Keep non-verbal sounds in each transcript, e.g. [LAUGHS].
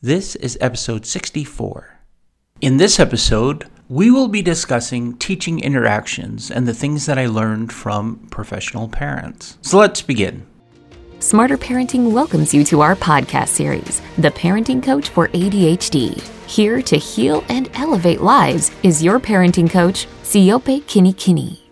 This is episode 64. In this episode, we will be discussing teaching interactions and the things that I learned from professional parents. So let's begin. Smarter Parenting welcomes you to our podcast series, The Parenting Coach for ADHD. Here to heal and elevate lives is your parenting coach, Siope Kinikini.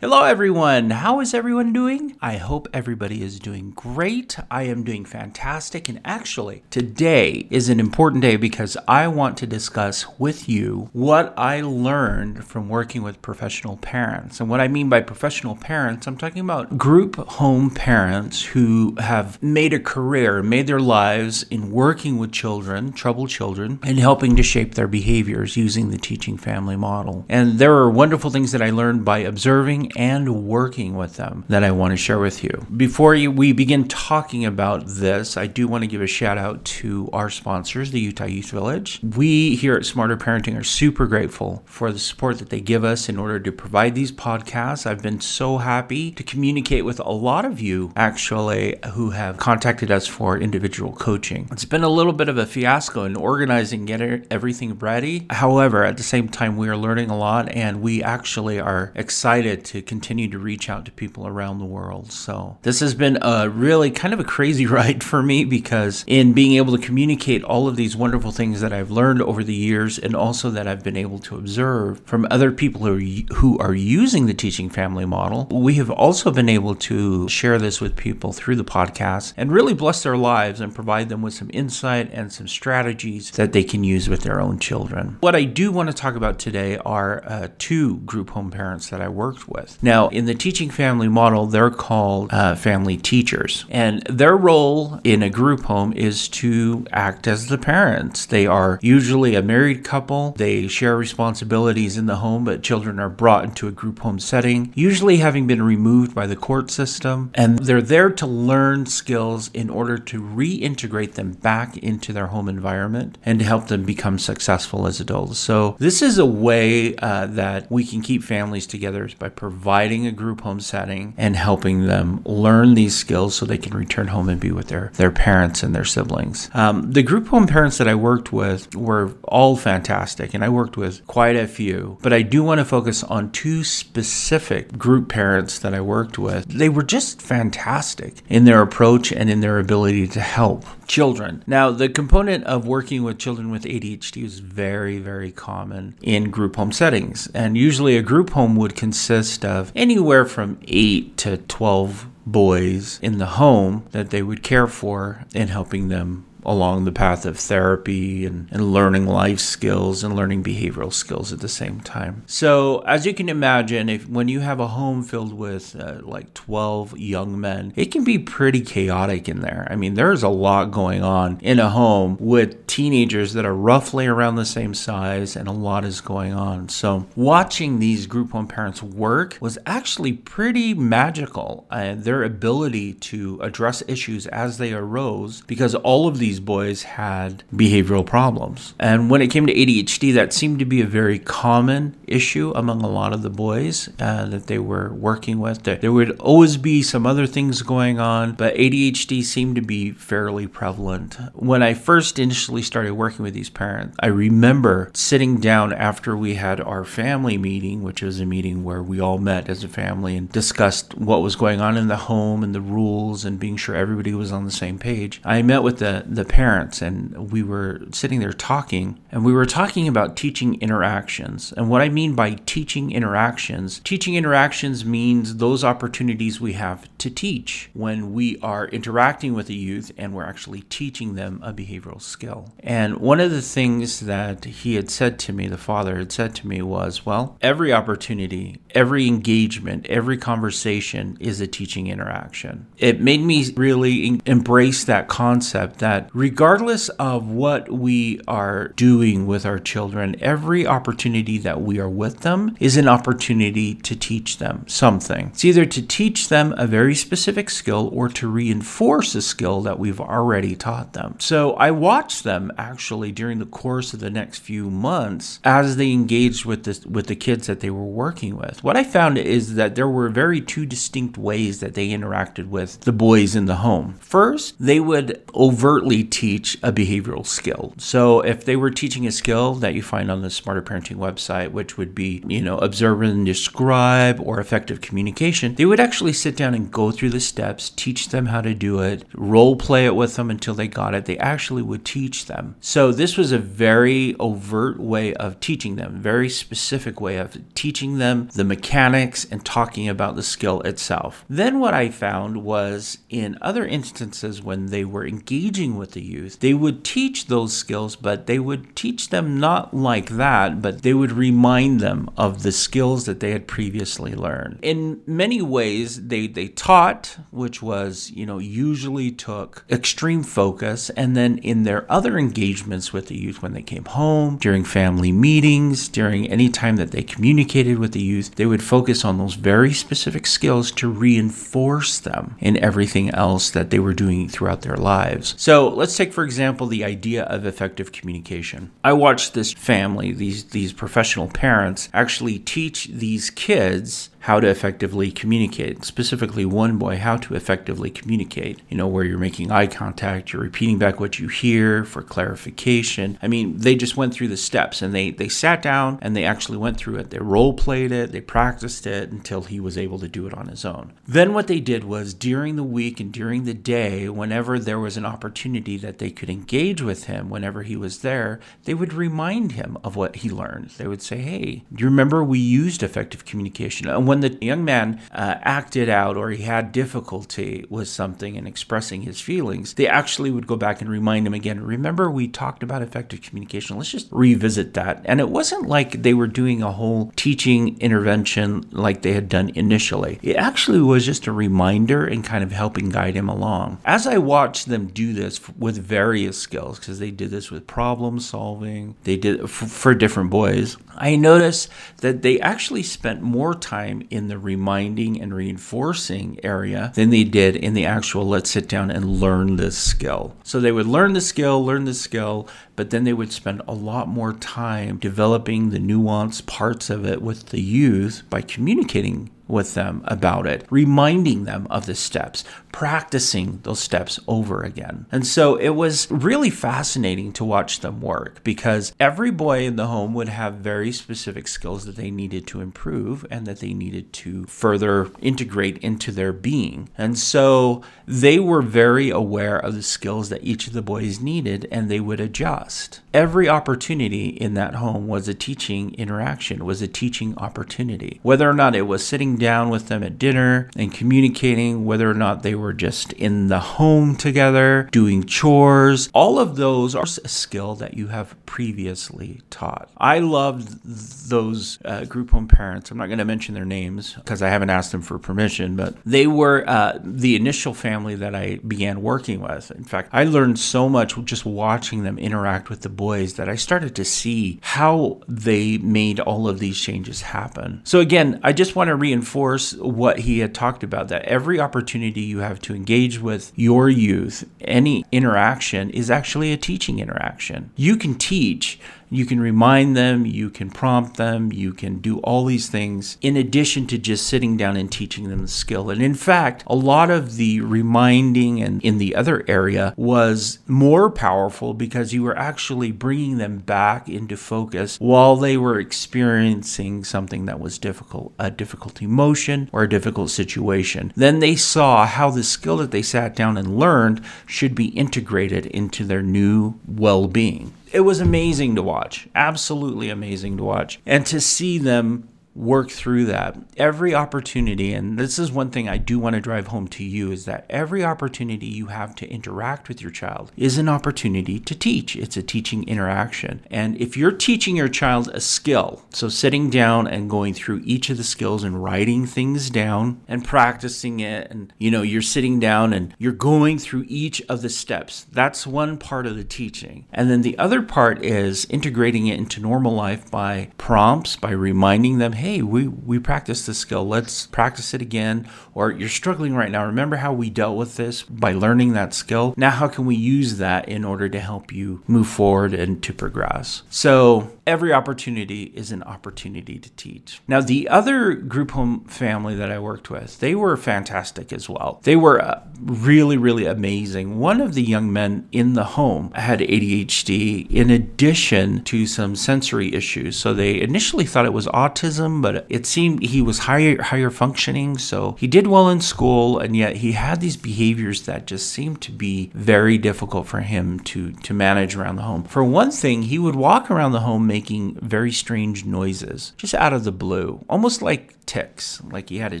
Hello, everyone. How is everyone doing? I hope everybody is doing great. I am doing fantastic. And actually, today is an important day because I want to discuss with you what I learned from working with professional parents. And what I mean by professional parents, I'm talking about group home parents who have made a career, made their lives in working with children, troubled children, and helping to shape their behaviors using the teaching family model. And there are wonderful things that I learned by observing and working with them that I want to share with you. Before we begin talking about this, I do want to give a shout out to our sponsors, the Utah Youth Village. We here at Smarter Parenting are super grateful for the support that they give us in order to provide these podcasts. I've been so happy to communicate with a lot of you actually who have contacted us for individual coaching. It's been a little bit of a fiasco in organizing, getting everything ready. However, at the same time, we are learning a lot and we actually are excited to continue to reach out to people around the world. So this has been a really kind of a crazy [LAUGHS] ride for me because in being able to communicate all of these wonderful things that I've learned over the years and also that I've been able to observe from other people who are, who are using the teaching family model, we have also been able to share this with people through the podcast and really bless their lives and provide them with some insight and some strategies that they can use with their own children. What I do want to talk about today are uh, two group home parents that I worked with. Now, in the teaching family model, they're called uh, family teachers, and their role in a group home is to act as the parents. They are usually a married couple, they share responsibilities in the home, but children are brought into a group home setting, usually having been removed by the court system, and they're there to learn skills in order to reintegrate them back into their home environment and to help them become successful as adults. So, this is a way uh, that we can keep families together by providing providing a group home setting and helping them learn these skills so they can return home and be with their, their parents and their siblings. Um, the group home parents that I worked with were all fantastic, and I worked with quite a few, but I do want to focus on two specific group parents that I worked with. They were just fantastic in their approach and in their ability to help children. Now, the component of working with children with ADHD is very, very common in group home settings. And usually a group home would consist anywhere from 8 to 12 boys in the home that they would care for and helping them along the path of therapy and, and learning life skills and learning behavioral skills at the same time. So, as you can imagine, if when you have a home filled with uh, like 12 young men, it can be pretty chaotic in there. I mean, there's a lot going on in a home with teenagers that are roughly around the same size and a lot is going on. So, watching these group home parents work was actually pretty magical. Uh, their ability to address issues as they arose because all of these these boys had behavioral problems. And when it came to ADHD, that seemed to be a very common issue among a lot of the boys uh, that they were working with. There would always be some other things going on, but ADHD seemed to be fairly prevalent. When I first initially started working with these parents, I remember sitting down after we had our family meeting, which was a meeting where we all met as a family and discussed what was going on in the home and the rules and being sure everybody was on the same page. I met with the, the the parents and we were sitting there talking and we were talking about teaching interactions. And what I mean by teaching interactions, teaching interactions means those opportunities we have to teach when we are interacting with a youth and we're actually teaching them a behavioral skill. And one of the things that he had said to me, the father had said to me was, well, every opportunity, every engagement, every conversation is a teaching interaction. It made me really embrace that concept that regardless of what we are doing with our children, every opportunity that we are with them is an opportunity to teach them something. It's either to teach them a very specific skill or to reinforce a skill that we've already taught them. So I watched them actually during the course of the next few months as they engaged with the, with the kids that they were working with. What I found is that there were very two distinct ways that they interacted with the boys in the home. First, they would overtly teach a behavioral skill. So if they were teaching a skill that you find on the Smarter Parenting website, which would be, you know, observe and describe or effective communication, they would actually sit down and go through the steps, teach them how to do it, role play it with them until they got it. They actually would teach them. So this was a very overt way of teaching them, very specific way of teaching them the mechanics and talking about the skill itself. Then what I found was in other instances when they were engaging with the youth, they would teach those skills, but they would teach them not like that, but they would remind them of the skills that they had previously learned. In many ways, they, they taught, which was, you know, usually took extreme focus. And then in their other engagements with the youth, when they came home, during family meetings, during any time that they communicated with the youth, they would focus on those very specific skills to reinforce them in everything else that they were doing throughout their lives. So let's take, for example, the idea of effective communication. I watched this family, these, these professional parents, actually teach these kids how to effectively communicate. Specifically, one boy, how to effectively communicate. You know, where you're making eye contact, you're repeating back what you hear for clarification. I mean, they just went through the steps and they, they sat down and they actually went through it. They role played it, they practiced it until he was able to do it on his own. Then, what they did was during the week and during the day, whenever there was an opportunity that they could engage with him, whenever he was there, they would remind him of what he learned. They would say, Hey, do you remember we used effective communication? And when the young man uh, acted out or he had difficulty with something and expressing his feelings, they actually would go back and remind him again. Remember, we talked about effective communication. Let's just revisit that. And it wasn't like they were doing a whole teaching intervention like they had done initially. It actually was just a reminder and kind of helping guide him along. As I watched them do this with various skills, because they did this with problem solving, they did for different boys, I noticed that they actually spent more time in the reminding and reinforcing area than they did in the actual let's sit down and learn this skill. So they would learn the skill, learn the skill, but then they would spend a lot more time developing the nuanced parts of it with the youth by communicating with them about it, reminding them of the steps, practicing those steps over again. And so it was really fascinating to watch them work because every boy in the home would have very specific skills that they needed to improve and that they needed to further integrate into their being. And so they were very aware of the skills that each of the boys needed and they would adjust. Every opportunity in that home was a teaching interaction, was a teaching opportunity. Whether or not it was sitting down with them at dinner and communicating, whether or not they were just in the home together, doing chores. All of those are a skill that you have previously taught. I loved those uh, group home parents. I'm not going to mention their names because I haven't asked them for permission, but they were uh, the initial family that I began working with. In fact, I learned so much just watching them interact with the boys that I started to see how they made all of these changes happen. So, again, I just want to reinforce reinforce what he had talked about that every opportunity you have to engage with your youth, any interaction is actually a teaching interaction. You can teach you can remind them, you can prompt them, you can do all these things in addition to just sitting down and teaching them the skill. And in fact, a lot of the reminding and in the other area was more powerful because you were actually bringing them back into focus while they were experiencing something that was difficult, a difficult emotion or a difficult situation. Then they saw how the skill that they sat down and learned should be integrated into their new well being it was amazing to watch. Absolutely amazing to watch. And to see them work through that. Every opportunity, and this is one thing I do want to drive home to you, is that every opportunity you have to interact with your child is an opportunity to teach. It's a teaching interaction. And if you're teaching your child a skill, so sitting down and going through each of the skills and writing things down and practicing it, and you know, you're sitting down and you're going through each of the steps, that's one part of the teaching. And then the other part is integrating it into normal life by prompts, by reminding them, hey, hey, we, we practice this skill. Let's practice it again. Or you're struggling right now. Remember how we dealt with this by learning that skill? Now, how can we use that in order to help you move forward and to progress? So, every opportunity is an opportunity to teach. Now, the other group home family that I worked with, they were fantastic as well. They were uh, really, really amazing. One of the young men in the home had ADHD in addition to some sensory issues. So they initially thought it was autism, but it seemed he was higher higher functioning. So he did well in school, and yet he had these behaviors that just seemed to be very difficult for him to to manage around the home. For one thing, he would walk around the home making very strange noises, just out of the blue, almost like tics, like he had a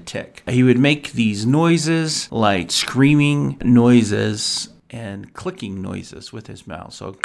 tic. He would make these noises like screaming noises and clicking noises with his mouth. So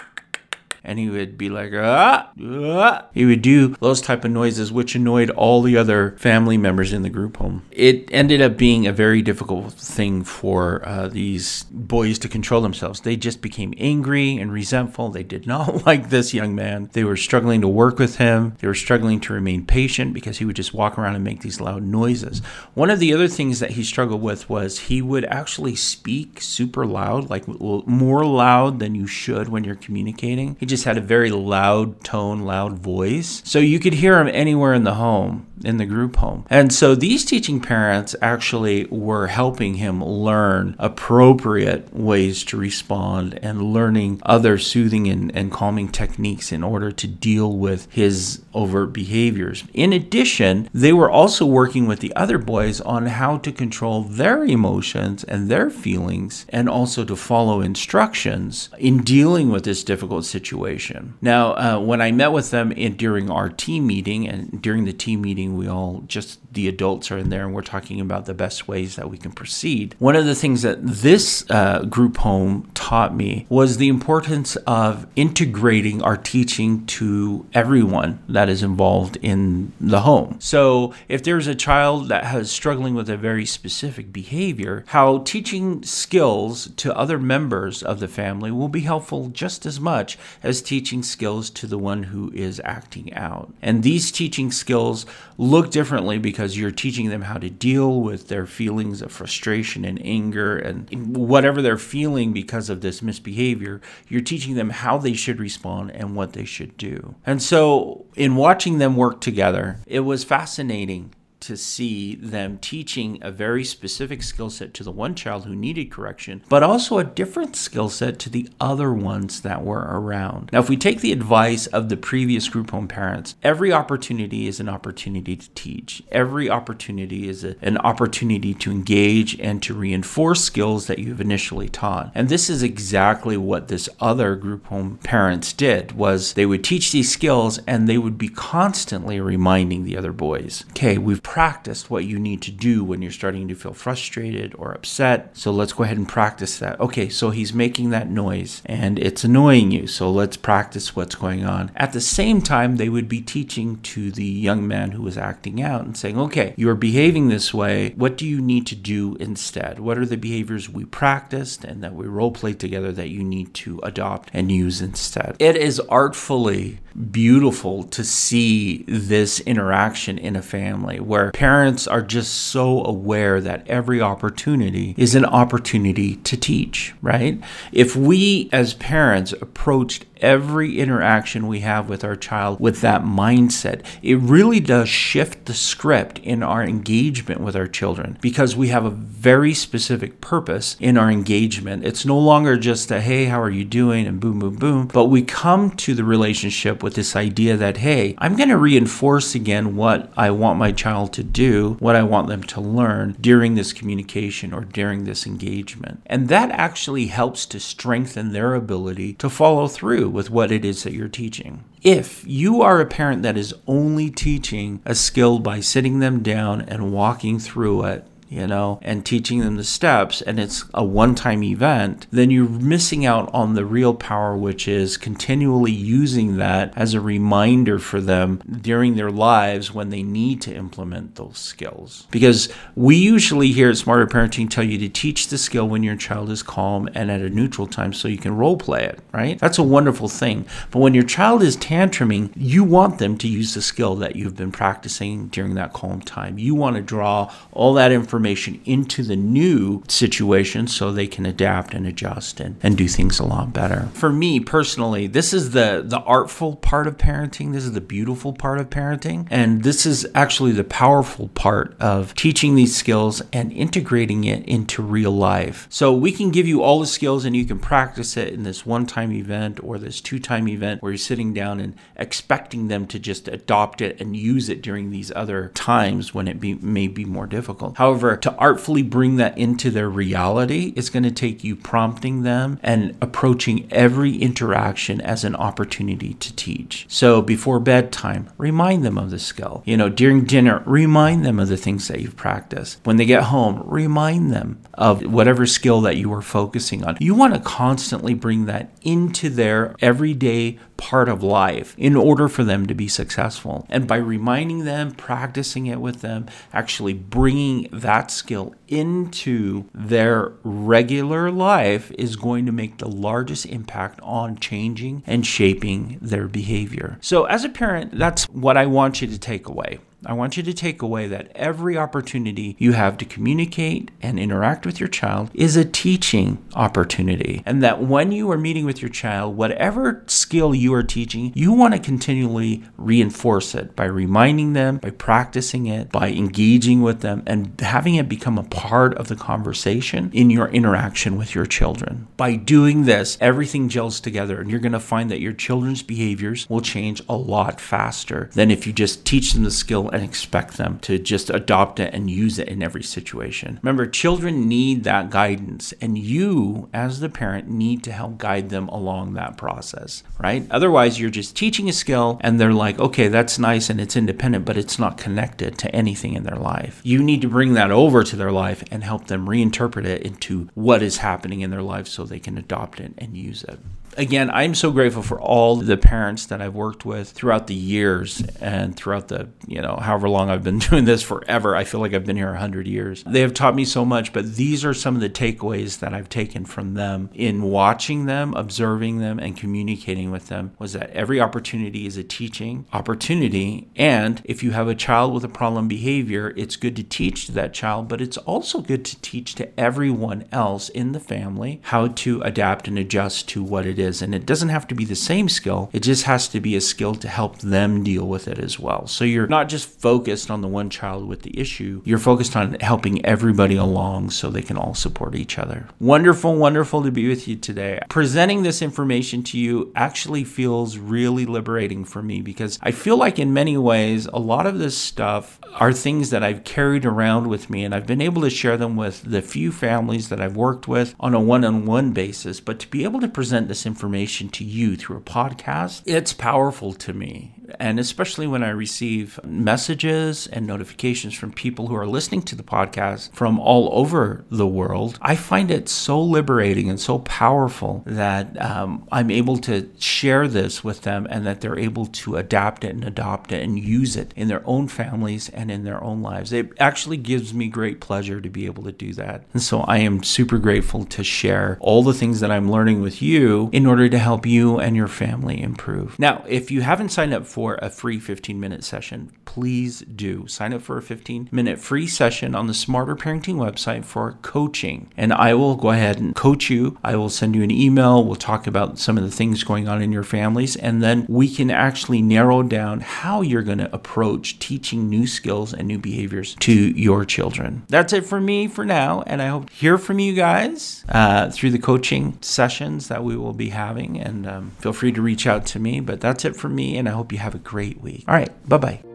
and he would be like, ah, ah. He would do those type of noises, which annoyed all the other family members in the group home. It ended up being a very difficult thing for uh, these boys to control themselves. They just became angry and resentful. They did [LAUGHS] not like this young man. They were struggling to work with him. They were struggling to remain patient because he would just walk around and make these loud noises. One of the other things that he struggled with was he would actually speak super loud, like more loud than you should when you're communicating. He just just had a very loud tone, loud voice. So you could hear him anywhere in the home, in the group home. And so these teaching parents actually were helping him learn appropriate ways to respond and learning other soothing and, and calming techniques in order to deal with his overt behaviors. In addition, they were also working with the other boys on how to control their emotions and their feelings and also to follow instructions in dealing with this difficult situation situation. Now, uh, when I met with them in, during our team meeting, and during the team meeting, we all just the adults are in there and we're talking about the best ways that we can proceed. One of the things that this uh, group home taught me was the importance of integrating our teaching to everyone that is involved in the home. So, if there's a child that has struggling with a very specific behavior, how teaching skills to other members of the family will be helpful just as much as teaching skills to the one who is acting out. And these teaching skills look differently because you're teaching them how to deal with their feelings of frustration and anger and whatever they're feeling because of this misbehavior. You're teaching them how they should respond and what they should do. And so, in watching them work together, it was fascinating to see them teaching a very specific skill set to the one child who needed correction, but also a different skill set to the other ones that were around. Now, if we take the advice of the previous group home parents, every opportunity is an opportunity to teach. Every opportunity is a, an opportunity to engage and to reinforce skills that you've initially taught. And this is exactly what this other group home parents did was they would teach these skills and they would be constantly reminding the other boys, okay, we've practiced what you need to do when you're starting to feel frustrated or upset. So let's go ahead and practice that. Okay, so he's making that noise and it's annoying you. So let's practice what's going on. At the same time, they would be teaching to the young man who was acting out and saying, okay, you're behaving this way. What do you need to do instead? What are the behaviors we practiced and that we role played together that you need to adopt and use instead? It is artfully beautiful to see this interaction in a family where parents are just so aware that every opportunity is an opportunity to teach, right? If we as parents approached every interaction we have with our child with that mindset, it really does shift the script in our engagement with our children because we have a very specific purpose in our engagement. It's no longer just a, hey, how are you doing? and boom, boom, boom, but we come to the relationship with this idea that, hey, I'm going to reinforce again what I want my child to do, what I want them to learn during this communication or during this engagement. And that actually helps to strengthen their ability to follow through with what it is that you're teaching. If you are a parent that is only teaching a skill by sitting them down and walking through it, you know, and teaching them the steps, and it's a one time event, then you're missing out on the real power, which is continually using that as a reminder for them during their lives when they need to implement those skills. Because we usually here at Smarter Parenting tell you to teach the skill when your child is calm and at a neutral time so you can role play it, right? That's a wonderful thing. But when your child is tantruming, you want them to use the skill that you've been practicing during that calm time. You want to draw all that information into the new situation so they can adapt and adjust and, and do things a lot better. For me personally, this is the, the artful part of parenting. This is the beautiful part of parenting. And this is actually the powerful part of teaching these skills and integrating it into real life. So we can give you all the skills and you can practice it in this one time event or this two time event where you're sitting down and expecting them to just adopt it and use it during these other times when it be, may be more difficult. However, to artfully bring that into their reality, it's going to take you prompting them and approaching every interaction as an opportunity to teach. So before bedtime, remind them of the skill. You know, during dinner, remind them of the things that you've practiced. When they get home, remind them of whatever skill that you were focusing on. You want to constantly bring that into their everyday part of life in order for them to be successful. And by reminding them, practicing it with them, actually bringing that skill into their regular life is going to make the largest impact on changing and shaping their behavior. So, as a parent, that's what I want you to take away. I want you to take away that every opportunity you have to communicate and interact with your child is a teaching opportunity. And that when you are meeting with your child, whatever skill you are teaching, you want to continually reinforce it by reminding them, by practicing it, by engaging with them, and having it become a part of the conversation in your interaction with your children. By doing this, everything gels together, and you're going to find that your children's behaviors will change a lot faster than if you just teach them the skill and expect them to just adopt it and use it in every situation. Remember, children need that guidance, and you, as the parent, need to help guide them along that process, right? Otherwise, you're just teaching a skill and they're like, okay, that's nice and it's independent, but it's not connected to anything in their life. You need to bring that over to their life and help them reinterpret it into what is happening in their life so they can adopt it and use it again, I'm so grateful for all the parents that I've worked with throughout the years and throughout the, you know, however long I've been [LAUGHS] doing this forever. I feel like I've been here 100 years. They have taught me so much, but these are some of the takeaways that I've taken from them in watching them, observing them, and communicating with them was that every opportunity is a teaching opportunity. And if you have a child with a problem behavior, it's good to teach that child, but it's also good to teach to everyone else in the family how to adapt and adjust to what it is is. And it doesn't have to be the same skill, it just has to be a skill to help them deal with it as well. So you're not just focused on the one child with the issue, you're focused on helping everybody along so they can all support each other. Wonderful, wonderful to be with you today. Presenting this information to you actually feels really liberating for me because I feel like in many ways, a lot of this stuff are things that I've carried around with me and I've been able to share them with the few families that I've worked with on a one on one basis. But to be able to present this information to you through a podcast, it's powerful to me. And especially when I receive messages and notifications from people who are listening to the podcast from all over the world, I find it so liberating and so powerful that um, I'm able to share this with them and that they're able to adapt it and adopt it and use it in their own families and in their own lives. It actually gives me great pleasure to be able to do that. And so I am super grateful to share all the things that I'm learning with you in order to help you and your family improve. Now, if you haven't signed up for a free 15 minute session, please do sign up for a 15 minute free session on the Smarter Parenting website for coaching. And I will go ahead and coach you. I will send you an email. We'll talk about some of the things going on in your families. And then we can actually narrow down how you're going to approach teaching new skills and new behaviors to your children. That's it for me for now. And I hope to hear from you guys uh, through the coaching sessions that we will be having. And um, feel free to reach out to me. But that's it for me. And I hope you have a great week. All right. Bye bye.